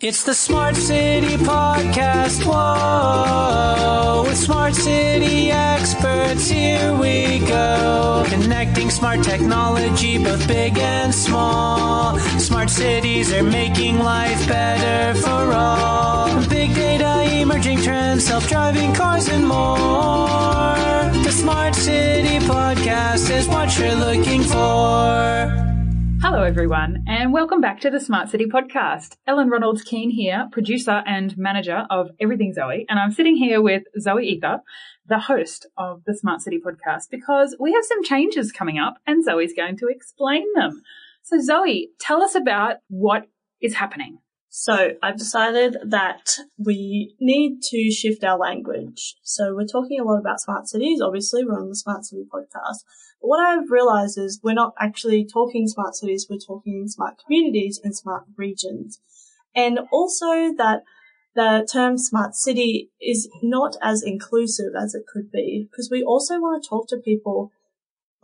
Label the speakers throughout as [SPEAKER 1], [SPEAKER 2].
[SPEAKER 1] It's the Smart City Podcast. Whoa, with Smart City experts, here we go. Connecting smart technology, both big and small. Smart cities are making life better for all. Big data, emerging trends, self driving cars, and more. The Smart City Podcast is what you're looking for.
[SPEAKER 2] Hello, everyone, and welcome back to the Smart City podcast. Ellen Ronalds Keene here, producer and manager of Everything Zoe, and I'm sitting here with Zoe Eather, the host of the Smart City podcast, because we have some changes coming up, and Zoe's going to explain them. So, Zoe, tell us about what is happening.
[SPEAKER 3] So I've decided that we need to shift our language. So we're talking a lot about smart cities. Obviously, we're on the Smart City podcast. But what I've realized is we're not actually talking smart cities. We're talking smart communities and smart regions. And also that the term smart city is not as inclusive as it could be because we also want to talk to people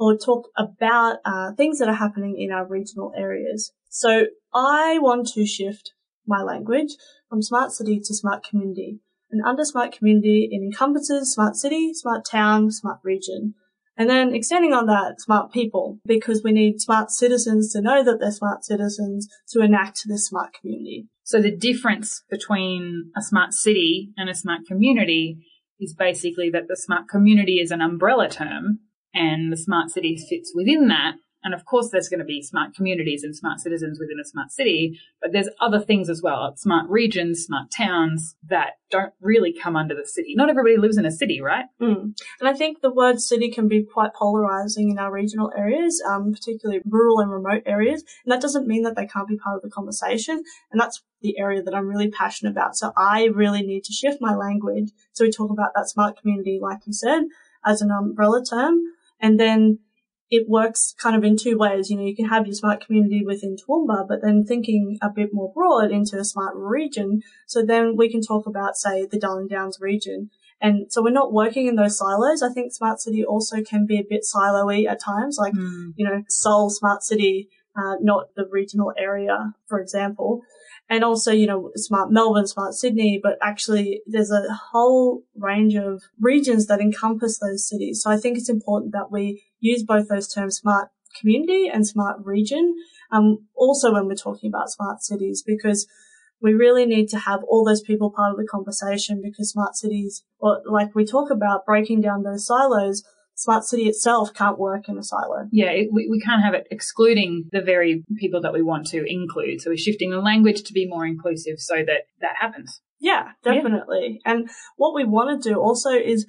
[SPEAKER 3] or talk about uh, things that are happening in our regional areas. So I want to shift my language from smart city to smart community. And under smart community, it encompasses smart city, smart town, smart region. And then extending on that, smart people, because we need smart citizens to know that they're smart citizens to enact this smart community.
[SPEAKER 2] So the difference between a smart city and a smart community is basically that the smart community is an umbrella term and the smart city fits within that and of course, there's going to be smart communities and smart citizens within a smart city, but there's other things as well. Smart regions, smart towns that don't really come under the city. Not everybody lives in a city, right?
[SPEAKER 3] Mm. And I think the word city can be quite polarizing in our regional areas, um, particularly rural and remote areas. And that doesn't mean that they can't be part of the conversation. And that's the area that I'm really passionate about. So I really need to shift my language. So we talk about that smart community, like you said, as an umbrella term. And then it works kind of in two ways. You know, you can have your smart community within Toowoomba, but then thinking a bit more broad into a smart region. So then we can talk about, say, the Darling Downs region. And so we're not working in those silos. I think smart city also can be a bit silo-y at times, like, mm. you know, Seoul smart city, uh, not the regional area, for example and also, you know, smart Melbourne, smart Sydney, but actually there's a whole range of regions that encompass those cities. So I think it's important that we use both those terms, smart community and smart region, um, also when we're talking about smart cities, because we really need to have all those people part of the conversation because smart cities, or like we talk about breaking down those silos, smart city itself can't work in a silo.
[SPEAKER 2] Yeah, it, we, we can't have it excluding the very people that we want to include. So we're shifting the language to be more inclusive so that that happens.
[SPEAKER 3] Yeah, definitely. Yeah. And what we want to do also is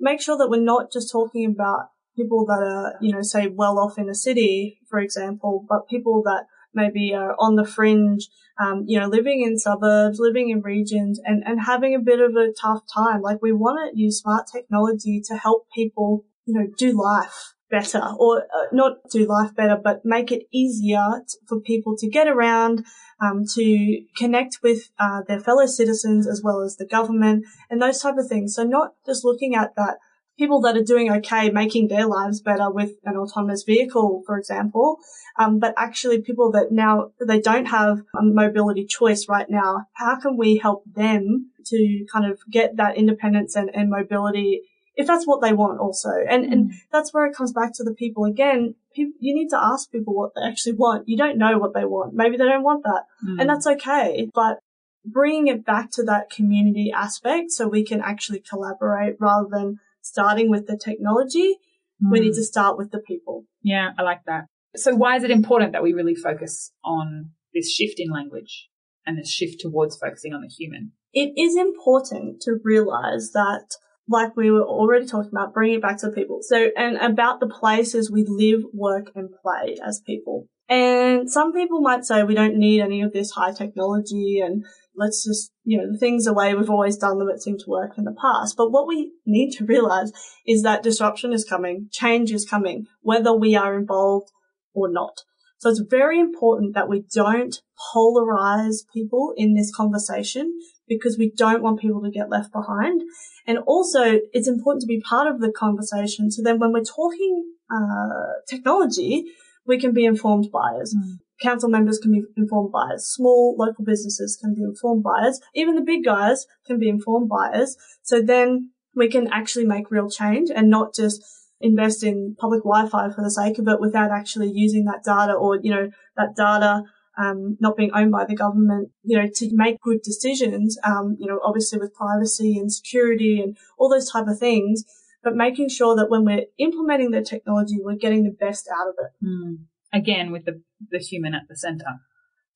[SPEAKER 3] make sure that we're not just talking about people that are, you know, say well off in a city, for example, but people that maybe are on the fringe, um, you know, living in suburbs, living in regions and, and having a bit of a tough time. Like we want to use smart technology to help people you know, do life better or uh, not do life better, but make it easier t- for people to get around, um, to connect with uh, their fellow citizens as well as the government and those type of things. So not just looking at that people that are doing okay, making their lives better with an autonomous vehicle, for example, um, but actually people that now they don't have a mobility choice right now. How can we help them to kind of get that independence and, and mobility if that's what they want also. And, mm. and that's where it comes back to the people again. People, you need to ask people what they actually want. You don't know what they want. Maybe they don't want that. Mm. And that's okay. But bringing it back to that community aspect so we can actually collaborate rather than starting with the technology. Mm. We need mm. to start with the people.
[SPEAKER 2] Yeah, I like that. So why is it important that we really focus on this shift in language and this shift towards focusing on the human?
[SPEAKER 3] It is important to realize that like we were already talking about, bringing it back to people. So, and about the places we live, work, and play as people. And some people might say we don't need any of this high technology and let's just, you know, the things the way we've always done them that seem to work in the past. But what we need to realize is that disruption is coming, change is coming, whether we are involved or not. So it's very important that we don't polarize people in this conversation because we don't want people to get left behind. And also it's important to be part of the conversation. So then when we're talking, uh, technology, we can be informed buyers. Mm. council members can be informed buyers, small local businesses can be informed buyers, even the big guys can be informed buyers. So then we can actually make real change and not just invest in public Wi-Fi for the sake of it without actually using that data or, you know, that data um, not being owned by the government, you know, to make good decisions, um, you know, obviously with privacy and security and all those type of things, but making sure that when we're implementing the technology, we're getting the best out of it.
[SPEAKER 2] Mm. Again, with the, the human at the center.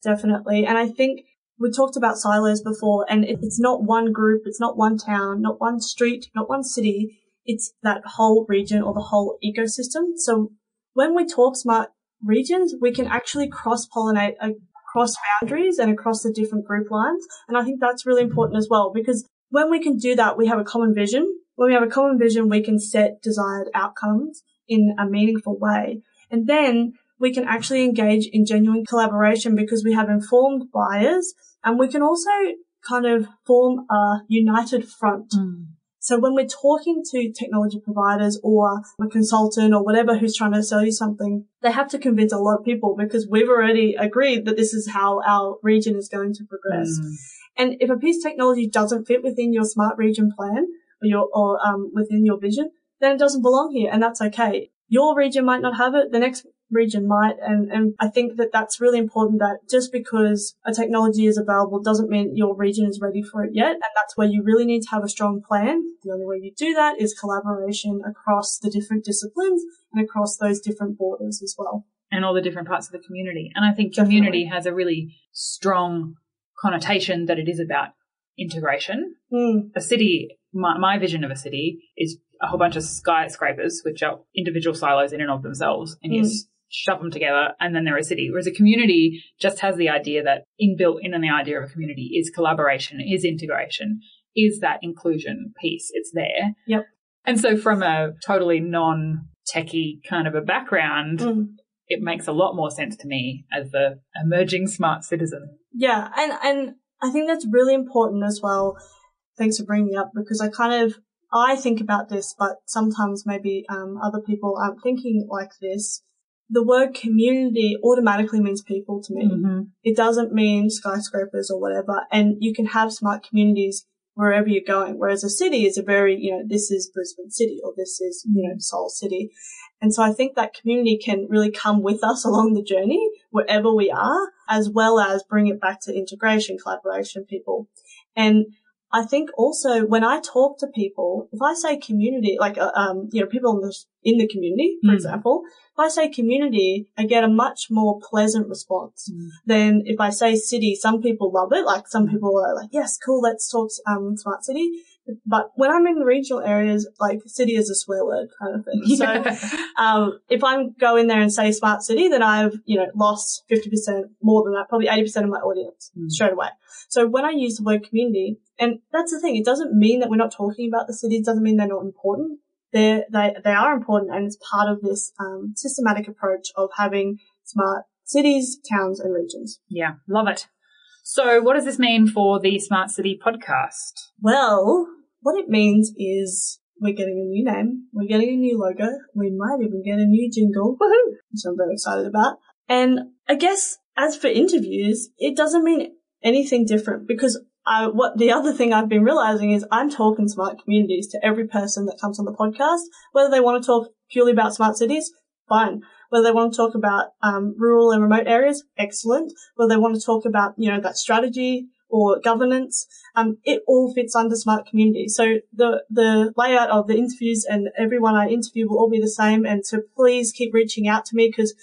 [SPEAKER 3] Definitely. And I think we talked about silos before and it's not one group, it's not one town, not one street, not one city. It's that whole region or the whole ecosystem. So when we talk smart regions, we can actually cross pollinate across boundaries and across the different group lines. And I think that's really important as well because when we can do that, we have a common vision. When we have a common vision, we can set desired outcomes in a meaningful way. And then we can actually engage in genuine collaboration because we have informed buyers and we can also kind of form a united front.
[SPEAKER 2] Mm.
[SPEAKER 3] So when we're talking to technology providers or a consultant or whatever who's trying to sell you something, they have to convince a lot of people because we've already agreed that this is how our region is going to progress.
[SPEAKER 2] Mm.
[SPEAKER 3] And if a piece of technology doesn't fit within your smart region plan or your, or, um, within your vision, then it doesn't belong here and that's okay. Your region might not have it. The next region might. And, and I think that that's really important that just because a technology is available doesn't mean your region is ready for it yet. And that's where you really need to have a strong plan. The only way you do that is collaboration across the different disciplines and across those different borders as well.
[SPEAKER 2] And all the different parts of the community. And I think community Definitely. has a really strong connotation that it is about integration.
[SPEAKER 3] Mm.
[SPEAKER 2] A city, my, my vision of a city is a whole bunch of skyscrapers, which are individual silos in and of themselves, and mm. you shove them together and then they're a city. Whereas a community just has the idea that inbuilt in the idea of a community is collaboration, is integration, is that inclusion piece. It's there.
[SPEAKER 3] Yep.
[SPEAKER 2] And so from a totally non techie kind of a background,
[SPEAKER 3] mm.
[SPEAKER 2] it makes a lot more sense to me as the emerging smart citizen.
[SPEAKER 3] Yeah. And, and I think that's really important as well. Thanks for bringing it up because I kind of, I think about this, but sometimes maybe um, other people aren't thinking like this the word community automatically means people to me.
[SPEAKER 2] Mm-hmm.
[SPEAKER 3] It doesn't mean skyscrapers or whatever. And you can have smart communities wherever you're going. Whereas a city is a very, you know, this is Brisbane City or this is, you know, Seoul City. And so I think that community can really come with us along the journey wherever we are, as well as bring it back to integration, collaboration, people. And I think also when I talk to people, if I say community, like, uh, um, you know, people in the, in the community, for mm. example, if I say community, I get a much more pleasant response
[SPEAKER 2] mm.
[SPEAKER 3] than if I say city. Some people love it. Like some people are like, yes, cool. Let's talk, um, smart city. But when I'm in the regional areas, like city is a swear word kind of thing.
[SPEAKER 2] Yeah.
[SPEAKER 3] So, um, if I go in there and say smart city, then I've, you know, lost 50% more than that, probably 80% of my audience
[SPEAKER 2] mm.
[SPEAKER 3] straight away. So when I use the word community, and that's the thing, it doesn't mean that we're not talking about the cities, doesn't mean they're not important they they they are important, and it's part of this um, systematic approach of having smart cities, towns, and regions.
[SPEAKER 2] Yeah, love it. So, what does this mean for the Smart City podcast?
[SPEAKER 3] Well, what it means is we're getting a new name, we're getting a new logo, we might even get a new jingle,
[SPEAKER 2] woohoo,
[SPEAKER 3] which I'm very excited about. And I guess as for interviews, it doesn't mean anything different because I, what the other thing I've been realizing is I'm talking smart communities to every person that comes on the podcast, whether they want to talk purely about smart cities, fine. Whether they want to talk about um, rural and remote areas, excellent. Whether they want to talk about you know that strategy or governance, um, it all fits under smart community. So the the layout of the interviews and everyone I interview will all be the same. And so please keep reaching out to me because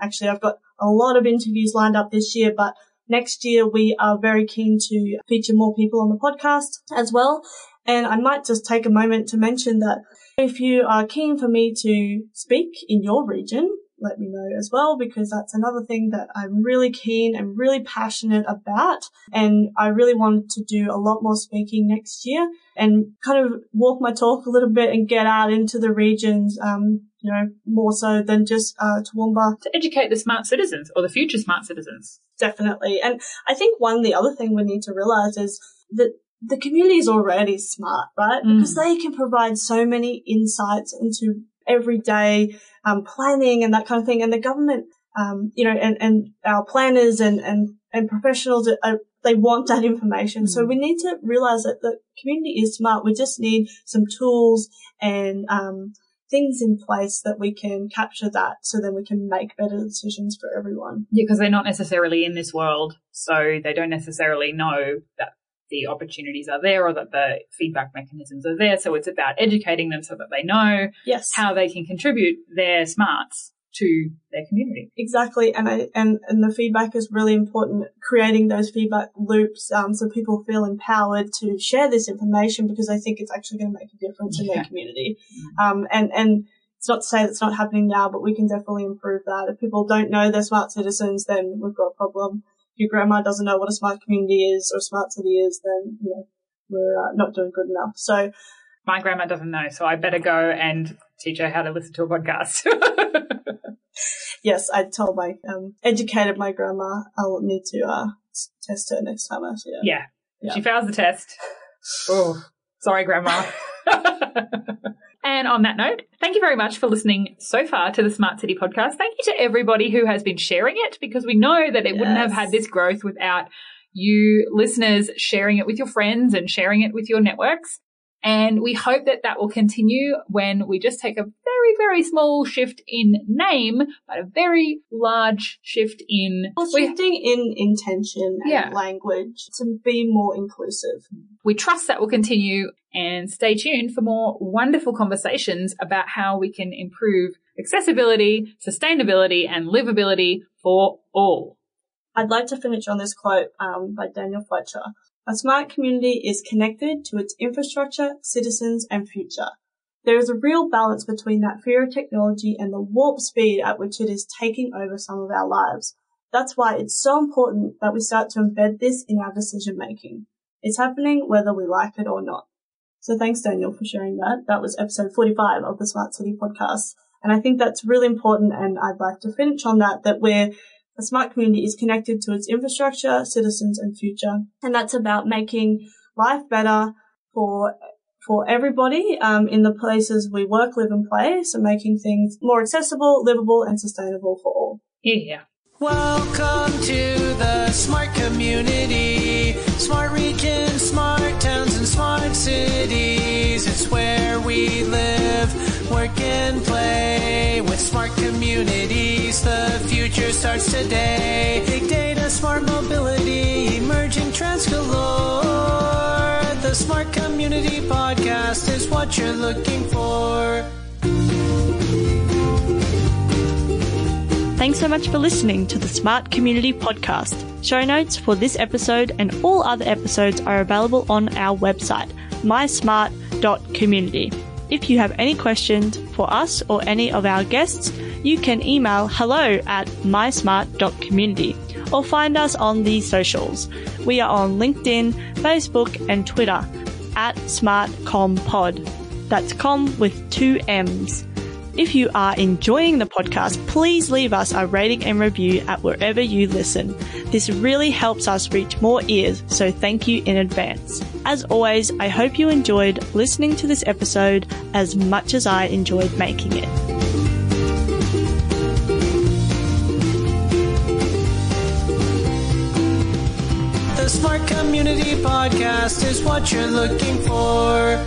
[SPEAKER 3] actually I've got a lot of interviews lined up this year, but Next year, we are very keen to feature more people on the podcast as well. And I might just take a moment to mention that if you are keen for me to speak in your region, let me know as well because that's another thing that I'm really keen and really passionate about. And I really want to do a lot more speaking next year and kind of walk my talk a little bit and get out into the regions, um, you know, more so than just uh, Toowoomba.
[SPEAKER 2] To educate the smart citizens or the future smart citizens.
[SPEAKER 3] Definitely. And I think one, the other thing we need to realize is that the community is already smart, right?
[SPEAKER 2] Mm.
[SPEAKER 3] Because they can provide so many insights into everyday um, planning and that kind of thing. And the government um, you know, and, and our planners and, and, and professionals are, they want that information. Mm. So we need to realize that the community is smart. We just need some tools and, um, things in place that we can capture that so then we can make better decisions for everyone.
[SPEAKER 2] Yeah, because they're not necessarily in this world. So they don't necessarily know that the opportunities are there or that the feedback mechanisms are there. So it's about educating them so that they know
[SPEAKER 3] yes.
[SPEAKER 2] how they can contribute their smarts to their community.
[SPEAKER 3] Exactly, and I, and and the feedback is really important. Creating those feedback loops, um, so people feel empowered to share this information because I think it's actually going to make a difference in their community. Mm-hmm. Um, and and it's not to say that's not happening now, but we can definitely improve that. If people don't know they're smart citizens, then we've got a problem. If your grandma doesn't know what a smart community is or a smart city is, then you know we're uh, not doing good enough. So
[SPEAKER 2] my grandma doesn't know, so I better go and teach her how to listen to a podcast.
[SPEAKER 3] yes, I told my um, educated my grandma I'll need to uh, test her next time I see her.
[SPEAKER 2] Yeah, yeah. she fails the test. oh, sorry, grandma. and on that note, thank you very much for listening so far to the Smart City podcast. Thank you to everybody who has been sharing it because we know that it yes. wouldn't have had this growth without you listeners sharing it with your friends and sharing it with your networks. And we hope that that will continue when we just take a very, very small shift in name, but a very large shift in
[SPEAKER 3] well, shifting in intention and yeah. language to be more inclusive.
[SPEAKER 2] We trust that will continue and stay tuned for more wonderful conversations about how we can improve accessibility, sustainability and livability for all.
[SPEAKER 3] I'd like to finish on this quote um, by Daniel Fletcher. A smart community is connected to its infrastructure, citizens, and future. There is a real balance between that fear of technology and the warp speed at which it is taking over some of our lives. That's why it's so important that we start to embed this in our decision making. It's happening whether we like it or not. So thanks, Daniel, for sharing that. That was episode 45 of the Smart City podcast. And I think that's really important. And I'd like to finish on that, that we're a smart community is connected to its infrastructure, citizens, and future. And that's about making life better for for everybody um, in the places we work, live, and play. So making things more accessible, livable, and sustainable for all.
[SPEAKER 2] Yeah.
[SPEAKER 1] Welcome to the smart community, smart regions, smart towns, and smart cities. It's where we live, work, and play with smart communities. Future starts today. Big data, smart mobility, emerging trends galore. The Smart Community Podcast is what you're looking for.
[SPEAKER 3] Thanks so much for listening to the Smart Community Podcast. Show notes for this episode and all other episodes are available on our website, mysmart.community. If you have any questions for us or any of our guests, you can email hello at mysmart.community or find us on the socials. We are on LinkedIn, Facebook, and Twitter at SmartCommPod. That's com with two M's. If you are enjoying the podcast, please leave us a rating and review at wherever you listen. This really helps us reach more ears, so thank you in advance. As always, I hope you enjoyed listening to this episode as much as I enjoyed making it.
[SPEAKER 1] Community Podcast is what you're looking for.